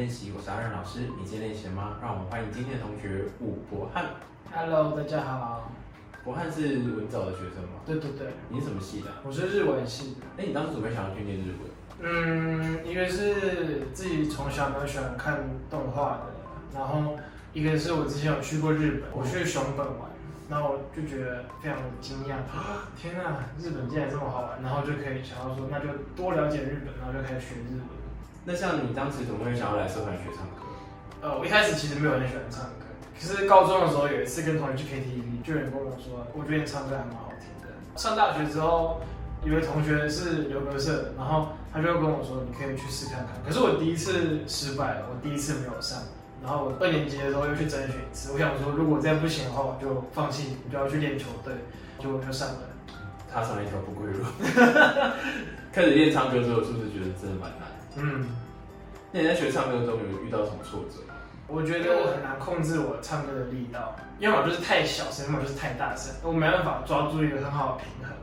练习，我是阿任老师。你今天练习了吗？让我们欢迎今天的同学武博翰。Hello，大家好。博翰是文藻的学生吗？对对对，你是什么系的啊、我是日文系的。哎、你当初怎么想要去念日文？嗯，一个是自己从小蛮喜欢看动画的，然后一个是我之前有去过日本，我去熊本玩，然后我就觉得非常的惊讶，啊天呐，日本竟然这么好玩，然后就可以想要说，那就多了解日本，然后就开始学日文。那像你当时怎么会想要来社团学唱歌？呃，我一开始其实没有很喜欢唱歌，可是高中的时候有一次跟同学去 KTV，就有人跟我说，我觉得你唱歌还蛮好听的。上大学之后，有位同学是留歌社的，然后他就跟我说，你可以去试看看。可是我第一次失败了，我第一次没有上。然后我二年级的时候又去甄选一次，我想说如果再不行的话，我就放弃，我就要去练球队，结果就上了。踏上了一条不归路。开始练唱歌之后，是不是？嗯，那你在学唱歌中有遇到什么挫折吗？我觉得我很难控制我唱歌的力道，要么就是太小声，要么就是太大声，我没办法抓住一个很好的平衡。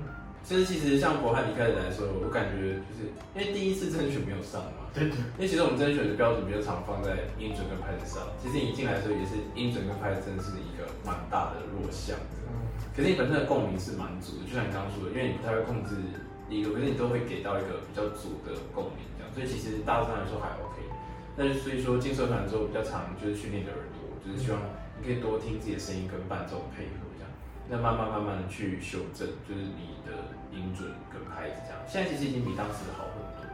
就是其实像博翰一开始来说，我感觉就是因为第一次甄选没有上嘛，对对。因为其实我们甄选的标准比较常放在音准跟拍子上，其实你进来的时候也是音准跟拍子真的是一个蛮大的弱项的。可是你本身的共鸣是蛮足的，就像你刚刚说的，因为你不太会控制一个，可是你都会给到一个比较足的共鸣，所以其实大致上来说还 OK。但是所以说进社团之后比较常就是训练的耳朵，就是希望你可以多听自己的声音跟伴奏配合这样，那慢慢慢慢的去修正，就是你的音准跟拍子这样。现在其实已经比当时好很多。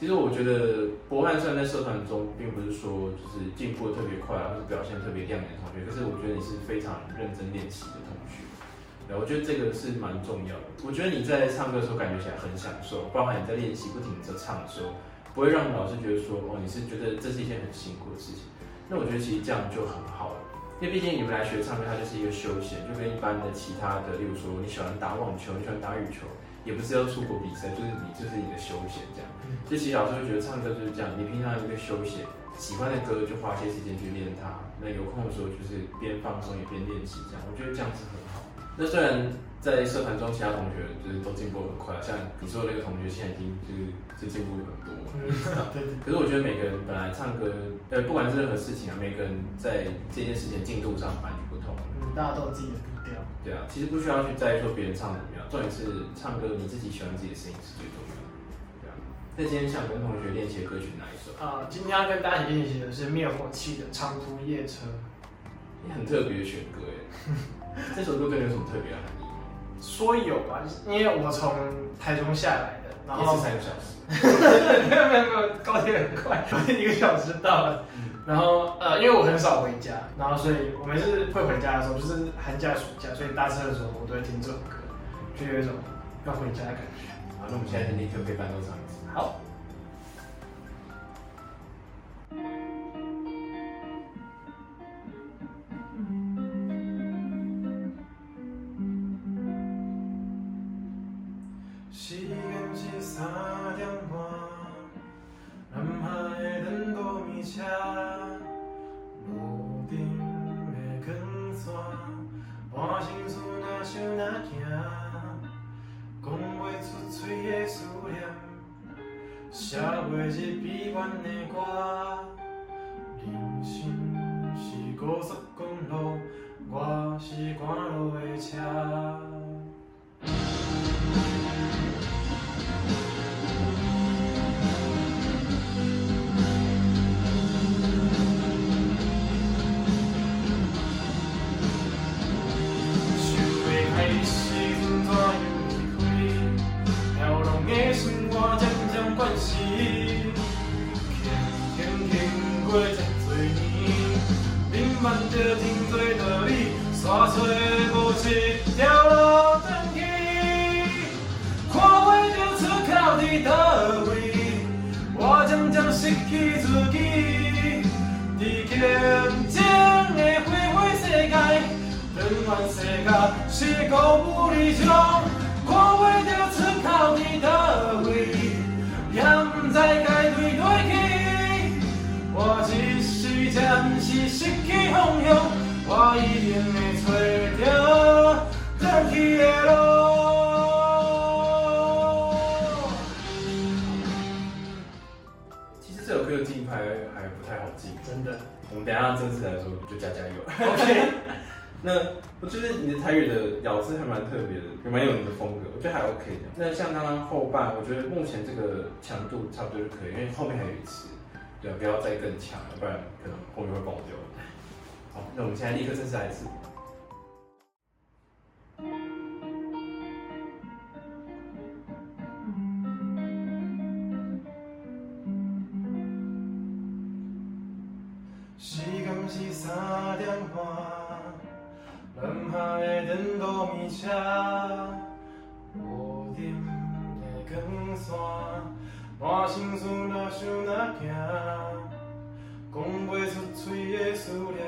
其实我觉得博翰虽然在社团中并不是说就是进步的特别快啊，或者表现特别亮眼的同学，可是我觉得你是非常认真练习的同学。我觉得这个是蛮重要的。我觉得你在唱歌的时候感觉起来很享受，包含你在练习不停的唱的时候，不会让老师觉得说哦你是觉得这是一件很辛苦的事情。那我觉得其实这样就很好了，因为毕竟你们来学唱歌，它就是一个休闲，就跟一般的其他的，例如说你喜欢打网球，你喜欢打羽球，也不是要出国比赛，就是你就是你的休闲这样。所以其实老师会觉得唱歌就是这样，你平常有一个休闲，喜欢的歌就花些时间去练它，那有空的时候就是边放松也边练习这样，我觉得这样是很好。那虽然在社团中其他同学就是都进步很快，像你说的那个同学现在已经就是就进步很多。嗯，对对。可是我觉得每个人本来唱歌，呃，不管是任何事情啊，每个人在这件事情进度上本来就不同。嗯，大家都有自己的步调。对啊，其实不需要去在意说别人唱得怎么样，重点是唱歌你自己喜欢自己的声音是最重要的。对啊，那今天想跟同学练习的歌曲哪一首？啊、今天要跟大家一起练习的是灭火器的《长途夜车》。你很特别的选歌耶。这首歌跟你有什么特别的含义吗？说有吧，因为我从台中下来的，然后也是三个小时。没有没有没有，高铁很快，一个小时到了。然后呃，因为我很少回家，然后所以我每次会回家的时候，就是寒假、暑假，所以搭车的时候我都会听这首歌，就有一种要回家的感觉。好，那我们现在立刻可以伴奏唱一次。好。写袂入悲怨的歌。人生是高速公路，我是赶路的车。慢着天做道理，山找无一条路转去，看袂着出口伫倒位，我渐渐失去自己，伫竞争的花花世界。转弯世界是鼓舞理其实这首歌的竞拍还不太好进，真的。我们等一下正式来说就加加油。OK，那我觉得你的台语的咬字还蛮特别的，也蛮有你的风格，我觉得还 OK 的。那像刚刚后半，我觉得目前这个强度差不多就可以，因为后面还有一次，对啊，不要再更强了，不然可能后面会爆掉。好，那我们现在立刻正式来一次。满心事若想若惊，讲袂出嘴的思念，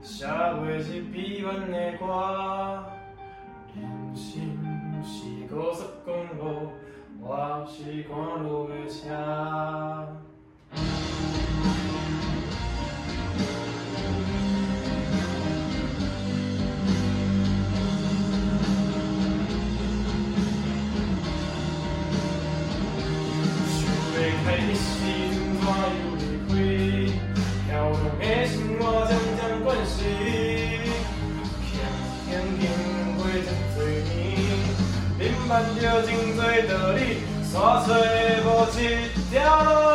写袂出悲怨的歌。人生是高速公路，我是赶路的车。着真多道理，山找无一条路。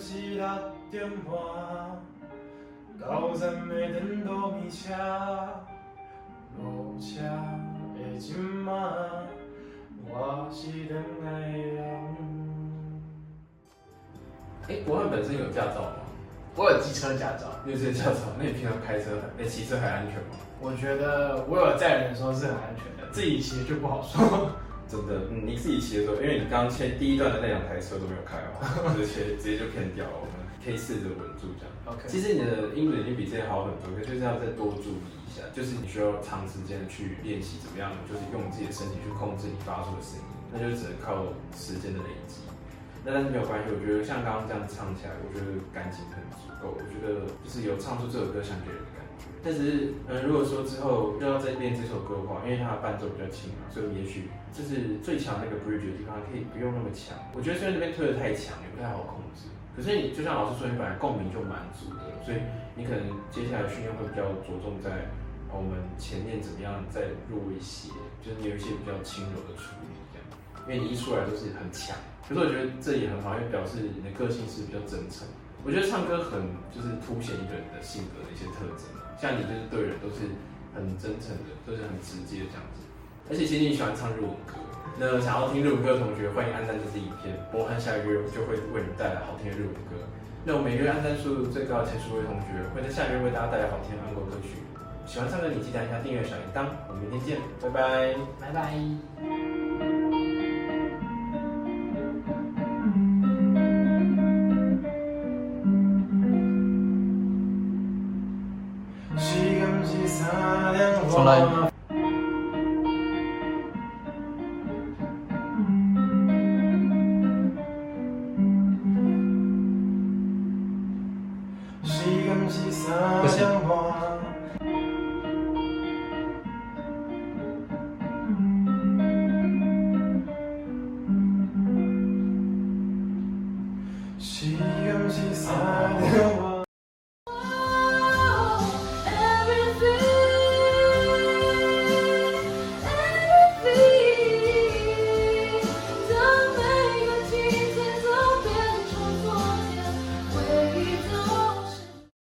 是六点半，到站的电动米车，落车我是等爱的人。哎，国汉本身有驾照吗？我有机车驾照，你有这驾照，那你平常开车、那骑车还安全吗？我觉得我有载人的时候是很安全的，自己骑就不好说。真的，嗯，你自己骑的时候，因为你刚刚切第一段的那两台车都没有开哦，直接直接就偏掉了，我们可以试着稳住这样。OK，其实你的英文已经比之前好很多，可就是要再多注意一下，就是你需要长时间的去练习怎么样，就是用自己的身体去控制你发出的声音，那就只能靠时间的累积。那但是没有关系，我觉得像刚刚这样唱起来，我觉得感情很足够，我觉得就是有唱出这首歌想给人的感觉。但是，嗯，如果说之后又要再练这首歌的话，因为它的伴奏比较轻嘛，所以也许就是最强那个 bridge 的地方可以不用那么强。我觉得虽然那边推的太强，也不太好控制。可是你就像老师说，你本来共鸣就蛮足的，所以你可能接下来训练会比较着重在我们前面怎么样再弱一些，就是你有一些比较轻柔的处理这样。因为你一出来就是很强，可是我觉得这也很好，因为表示你的个性是比较真诚。我觉得唱歌很就是凸显一个人的性格的一些特征，像你就是对人都是很真诚的，都是很直接这样子。而且其实你喜欢唱日文歌，那想要听日文歌的同学，欢迎按赞这支影片，波汉下个月就会为你带来好听的日文歌。那我每月按赞数最高的前十位同学，会在下个月为大家带来好听的韩国歌曲。喜欢唱歌你记得按下订阅小铃铛，我们明天见，拜拜。拜拜。夕阳西下